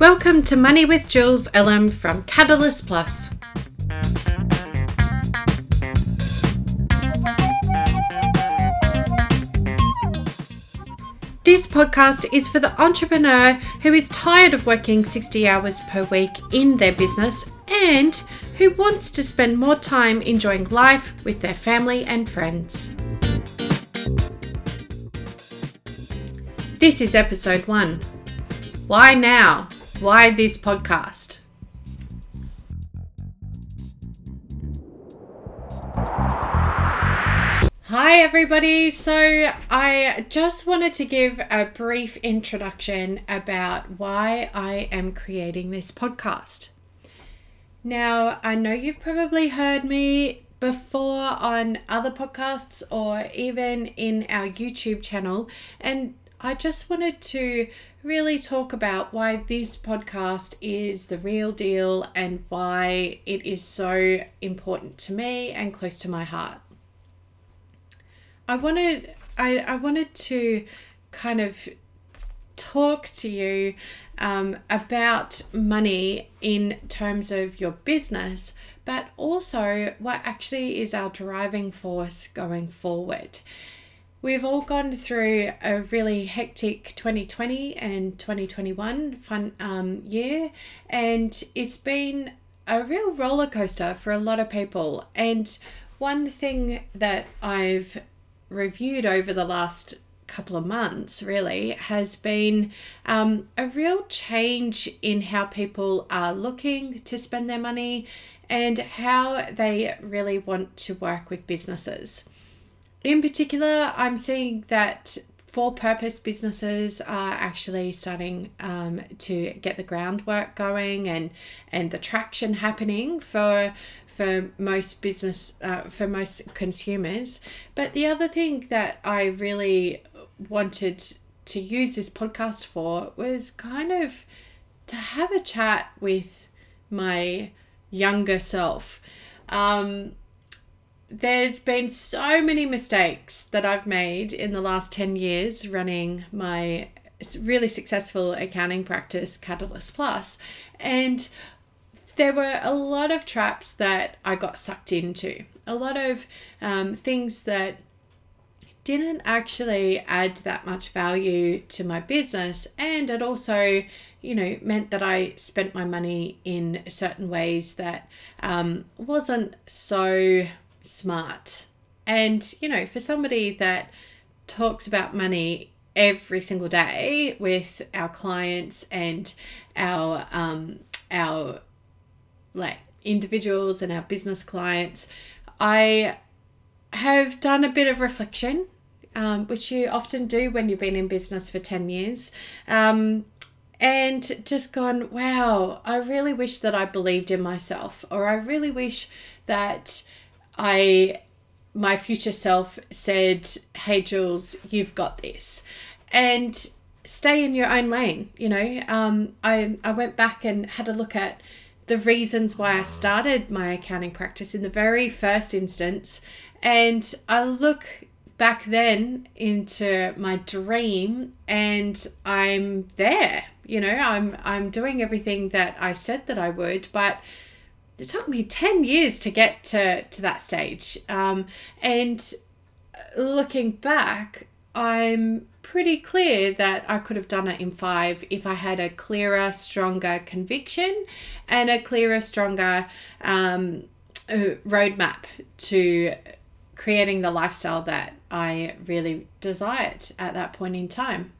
Welcome to Money with Jules Elam from Catalyst Plus. This podcast is for the entrepreneur who is tired of working 60 hours per week in their business and who wants to spend more time enjoying life with their family and friends. This is episode one. Why now? Why this podcast? Hi, everybody. So, I just wanted to give a brief introduction about why I am creating this podcast. Now, I know you've probably heard me before on other podcasts or even in our YouTube channel, and I just wanted to really talk about why this podcast is the real deal and why it is so important to me and close to my heart. I wanted I, I wanted to kind of talk to you um, about money in terms of your business, but also what actually is our driving force going forward. We've all gone through a really hectic 2020 and 2021 fun um, year, and it's been a real roller coaster for a lot of people. And one thing that I've reviewed over the last couple of months really has been um, a real change in how people are looking to spend their money and how they really want to work with businesses. In particular, I'm seeing that for purpose businesses are actually starting um, to get the groundwork going and and the traction happening for for most business uh, for most consumers. But the other thing that i really wanted to use this podcast for was kind of to have a chat with my younger self. Um, there's been so many mistakes that I've made in the last 10 years running my really successful accounting practice, Catalyst Plus, and there were a lot of traps that I got sucked into, a lot of um, things that didn't actually add that much value to my business, and it also you know, meant that I spent my money in certain ways that um, wasn't so smart. And, you know, for somebody that talks about money every single day with our clients and our um our like individuals and our business clients, I have done a bit of reflection, um, which you often do when you've been in business for 10 years. Um, and just gone, wow, I really wish that I believed in myself, or I really wish that I my future self said, "Hey Jules, you've got this," and stay in your own lane. You know, um, I I went back and had a look at the reasons why I started my accounting practice in the very first instance, and I look back then into my dream and I'm there. You know, I'm I'm doing everything that I said that I would, but it took me 10 years to get to, to that stage. Um, and looking back, I'm pretty clear that I could have done it in five if I had a clearer, stronger conviction and a clearer, stronger um, uh, roadmap to creating the lifestyle that I really desired at that point in time.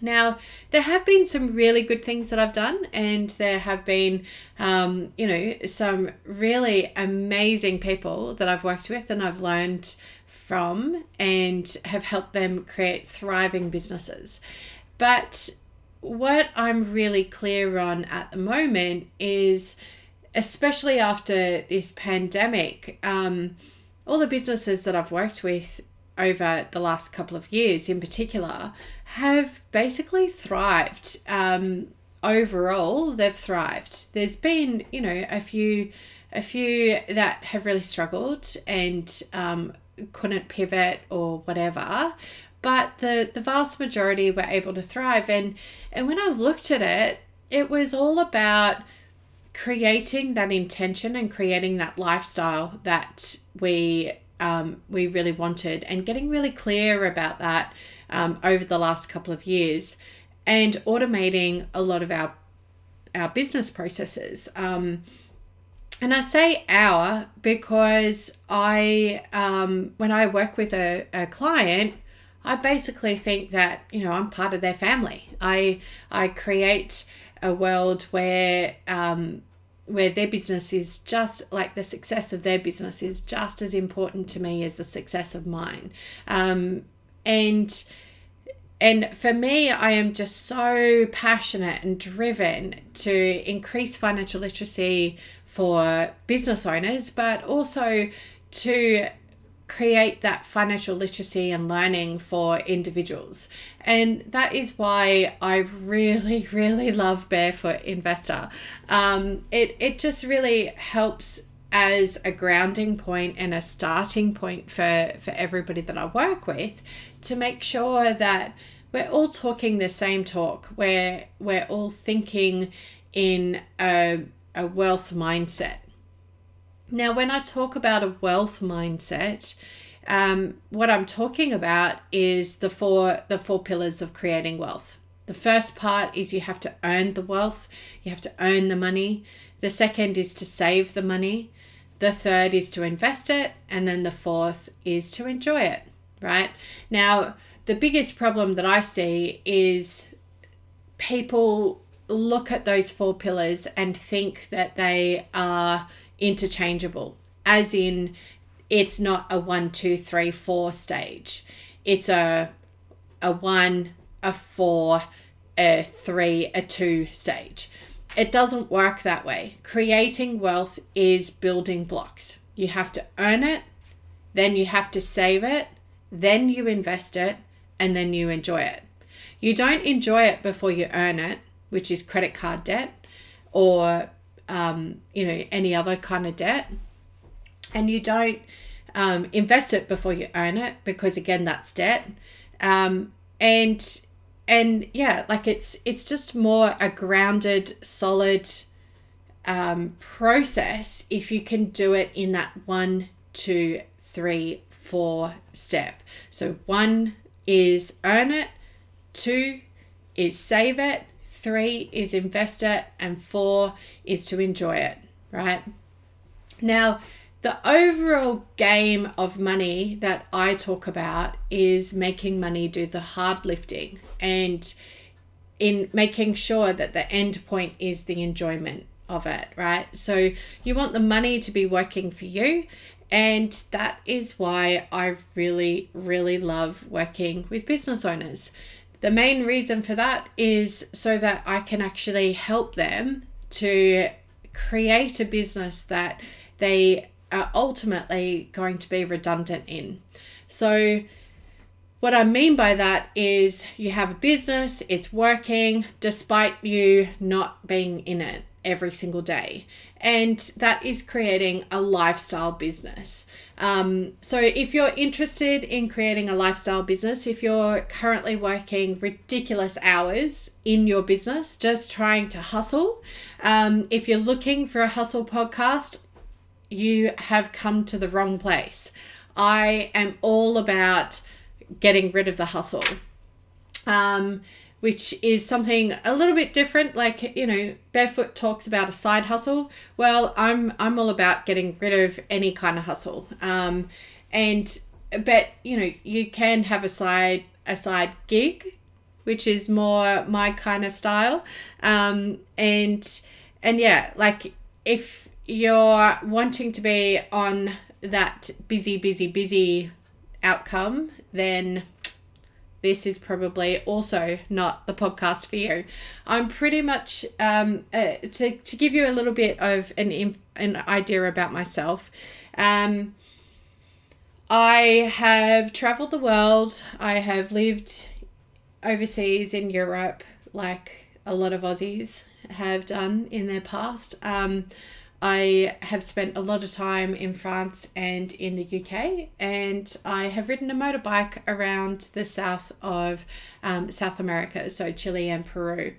Now, there have been some really good things that I've done, and there have been, um, you know, some really amazing people that I've worked with and I've learned from and have helped them create thriving businesses. But what I'm really clear on at the moment is, especially after this pandemic, um, all the businesses that I've worked with over the last couple of years in particular have basically thrived. Um, overall, they've thrived. There's been, you know, a few, a few that have really struggled and um, couldn't pivot or whatever, but the the vast majority were able to thrive. And and when I looked at it, it was all about creating that intention and creating that lifestyle that we um, we really wanted and getting really clear about that um, over the last couple of years and automating a lot of our our business processes. Um, and I say our because I, um, when I work with a, a client, I basically think that you know I'm part of their family. I I create a world where um, where their business is just like the success of their business is just as important to me as the success of mine, um, and and for me, I am just so passionate and driven to increase financial literacy for business owners, but also to create that financial literacy and learning for individuals. And that is why I really, really love Barefoot Investor. Um, it, it just really helps as a grounding point and a starting point for, for everybody that I work with to make sure that we're all talking the same talk, where we're all thinking in a, a wealth mindset. Now, when I talk about a wealth mindset, um, what I'm talking about is the four the four pillars of creating wealth. The first part is you have to earn the wealth, you have to earn the money. The second is to save the money. The third is to invest it. And then the fourth is to enjoy it, right? Now, the biggest problem that I see is people look at those four pillars and think that they are interchangeable, as in it's not a one, two, three, four stage. It's a a one, a four, a three, a two stage. It doesn't work that way. Creating wealth is building blocks. You have to earn it, then you have to save it, then you invest it, and then you enjoy it. You don't enjoy it before you earn it, which is credit card debt or um, you know any other kind of debt, and you don't um, invest it before you earn it because again that's debt, um, and and yeah, like it's it's just more a grounded, solid um, process if you can do it in that one, two, three, four step. So one is earn it, two is save it, three is invest it, and four is to enjoy it, right? Now, the overall game of money that I talk about is making money do the hard lifting and in making sure that the end point is the enjoyment of it, right? So you want the money to be working for you and that is why I really, really love working with business owners. The main reason for that is so that I can actually help them to create a business that they are ultimately going to be redundant in. So, what I mean by that is you have a business, it's working despite you not being in it every single day. And that is creating a lifestyle business. Um, so, if you're interested in creating a lifestyle business, if you're currently working ridiculous hours in your business, just trying to hustle, um, if you're looking for a hustle podcast, you have come to the wrong place. I am all about getting rid of the hustle. Um, which is something a little bit different like you know barefoot talks about a side hustle. Well i'm i'm all about getting rid of any kind of hustle. Um and but you know you can have a side a side gig which is more my kind of style. Um and and yeah like if you're wanting to be on that busy busy busy outcome then this is probably also not the podcast for you. I'm pretty much um, uh, to to give you a little bit of an an idea about myself. Um, I have traveled the world. I have lived overseas in Europe, like a lot of Aussies have done in their past. Um, I have spent a lot of time in France and in the UK, and I have ridden a motorbike around the south of um, South America, so Chile and Peru.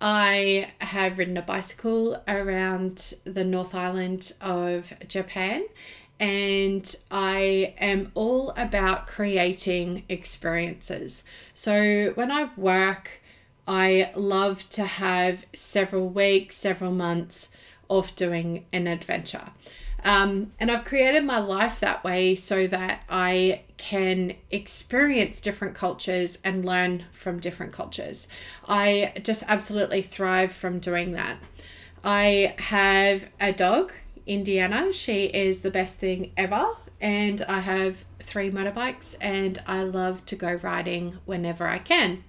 I have ridden a bicycle around the North Island of Japan and I am all about creating experiences. So when I work, I love to have several weeks, several months off doing an adventure. Um, and I've created my life that way so that I can experience different cultures and learn from different cultures. I just absolutely thrive from doing that. I have a dog, Indiana. She is the best thing ever. And I have three motorbikes, and I love to go riding whenever I can.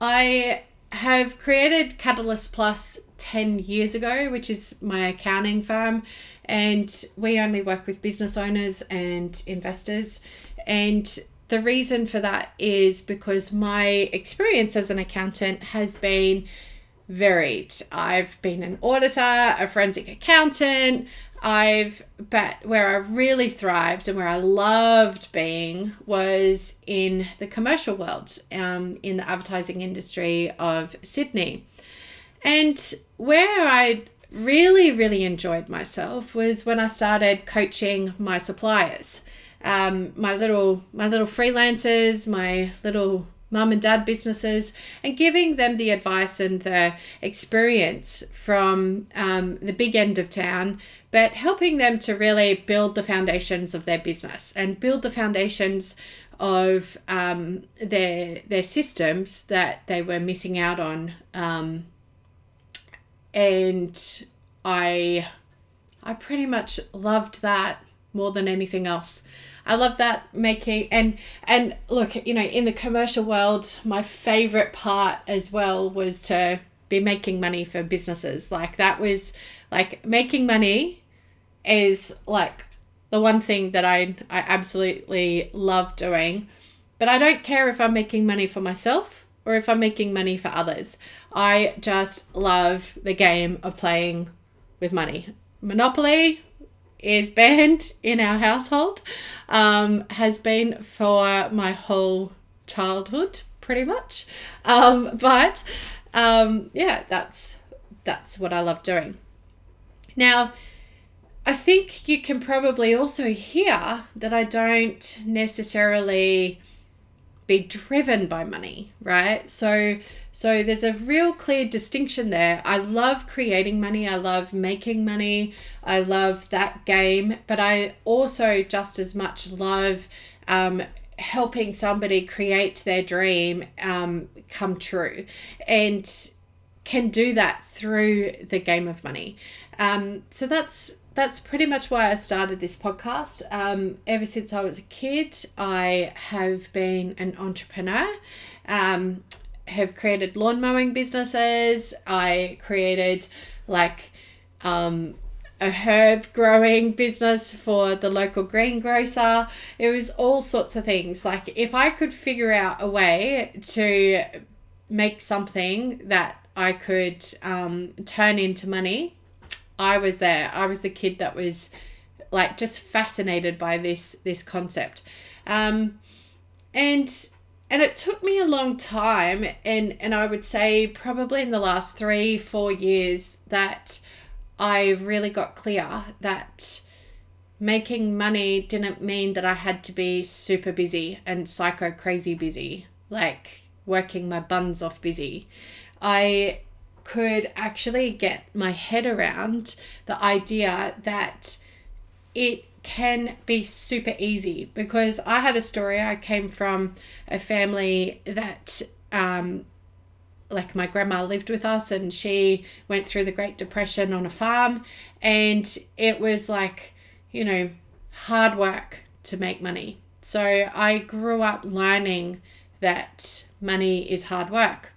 I have created Catalyst Plus 10 years ago, which is my accounting firm. And we only work with business owners and investors. And the reason for that is because my experience as an accountant has been varied. I've been an auditor, a forensic accountant, I've but where I really thrived and where I loved being was in the commercial world, um, in the advertising industry of Sydney. And where I really, really enjoyed myself was when I started coaching my suppliers. Um, my little my little freelancers, my little mum and dad businesses and giving them the advice and the experience from um, the big end of town, but helping them to really build the foundations of their business and build the foundations of um, their their systems that they were missing out on. Um, and I I pretty much loved that more than anything else. I love that making and and look, you know, in the commercial world, my favorite part as well was to be making money for businesses. Like that was like making money is like the one thing that I I absolutely love doing. But I don't care if I'm making money for myself or if I'm making money for others. I just love the game of playing with money. Monopoly, is banned in our household um, has been for my whole childhood, pretty much. Um, but um, yeah, that's that's what I love doing. Now, I think you can probably also hear that I don't necessarily be driven by money, right? So so there's a real clear distinction there. I love creating money, I love making money, I love that game, but I also just as much love um, helping somebody create their dream um, come true and can do that through the game of money. Um, so that's that's pretty much why I started this podcast. Um, ever since I was a kid, I have been an entrepreneur. Um, have created lawn mowing businesses. I created like um, a herb growing business for the local greengrocer. It was all sorts of things. Like if I could figure out a way to make something that I could um, turn into money, I was there. I was the kid that was like just fascinated by this this concept. Um, and and it took me a long time and and i would say probably in the last three four years that i really got clear that making money didn't mean that i had to be super busy and psycho crazy busy like working my buns off busy i could actually get my head around the idea that it can be super easy because I had a story. I came from a family that, um, like, my grandma lived with us and she went through the Great Depression on a farm, and it was like, you know, hard work to make money. So I grew up learning that money is hard work.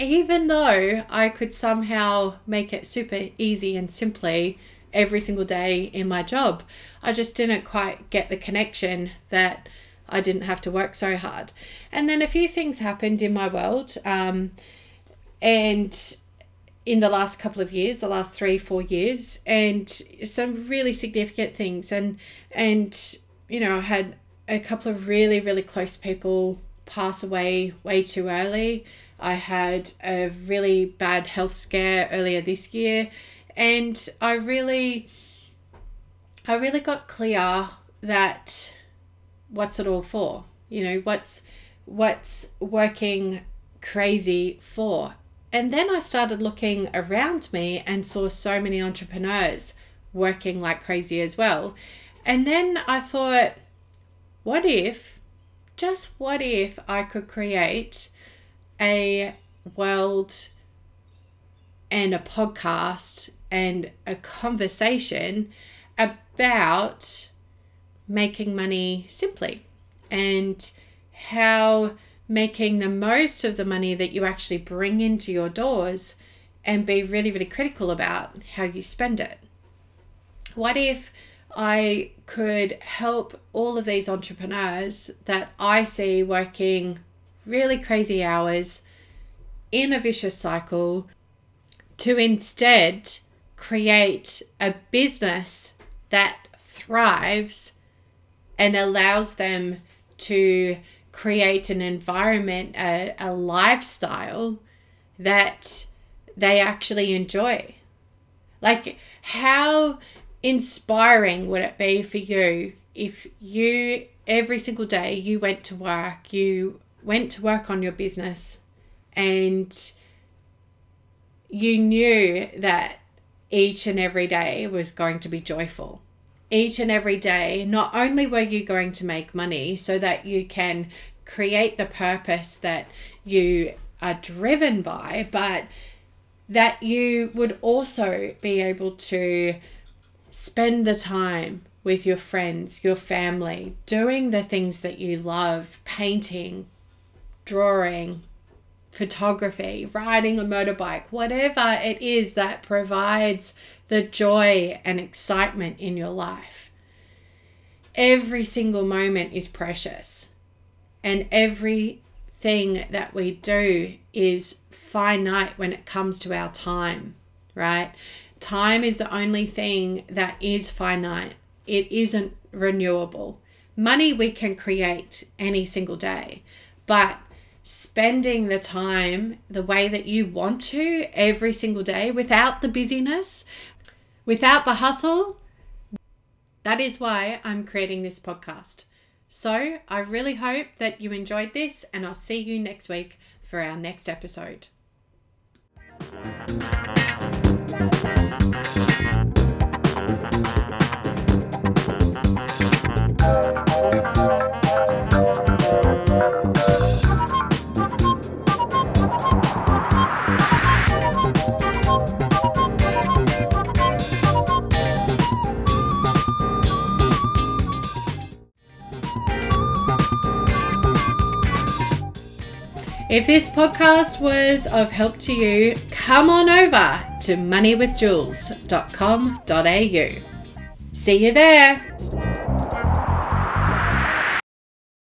Even though I could somehow make it super easy and simply every single day in my job. I just didn't quite get the connection that I didn't have to work so hard. And then a few things happened in my world. Um, and in the last couple of years, the last three, four years, and some really significant things. And, and, you know, I had a couple of really, really close people pass away way too early. I had a really bad health scare earlier this year, and I really, I really got clear that what's it all for? You know, what's what's working crazy for? And then I started looking around me and saw so many entrepreneurs working like crazy as well. And then I thought, what if, just what if I could create a world and a podcast and a conversation about making money simply and how making the most of the money that you actually bring into your doors and be really, really critical about how you spend it. What if I could help all of these entrepreneurs that I see working really crazy hours in a vicious cycle to instead create a business that thrives and allows them to create an environment, a, a lifestyle that they actually enjoy. Like, how inspiring would it be for you if you every single day you went to work, you went to work on your business, and you knew that each and every day was going to be joyful? each and every day, not only were you going to make money so that you can create the purpose that you are driven by, but that you would also be able to spend the time with your friends, your family, doing the things that you love painting, drawing, photography, riding a motorbike, whatever it is that provides the joy and excitement in your life. Every single moment is precious, and everything that we do is finite when it comes to our time, right? Time is the only thing that is finite, it isn't renewable. Money we can create any single day, but spending the time the way that you want to every single day without the busyness, without the hustle. That is why I'm creating this podcast. So I really hope that you enjoyed this, and I'll see you next week for our next episode. If this podcast was of help to you, come on over to moneywithjules.com.au. See you there.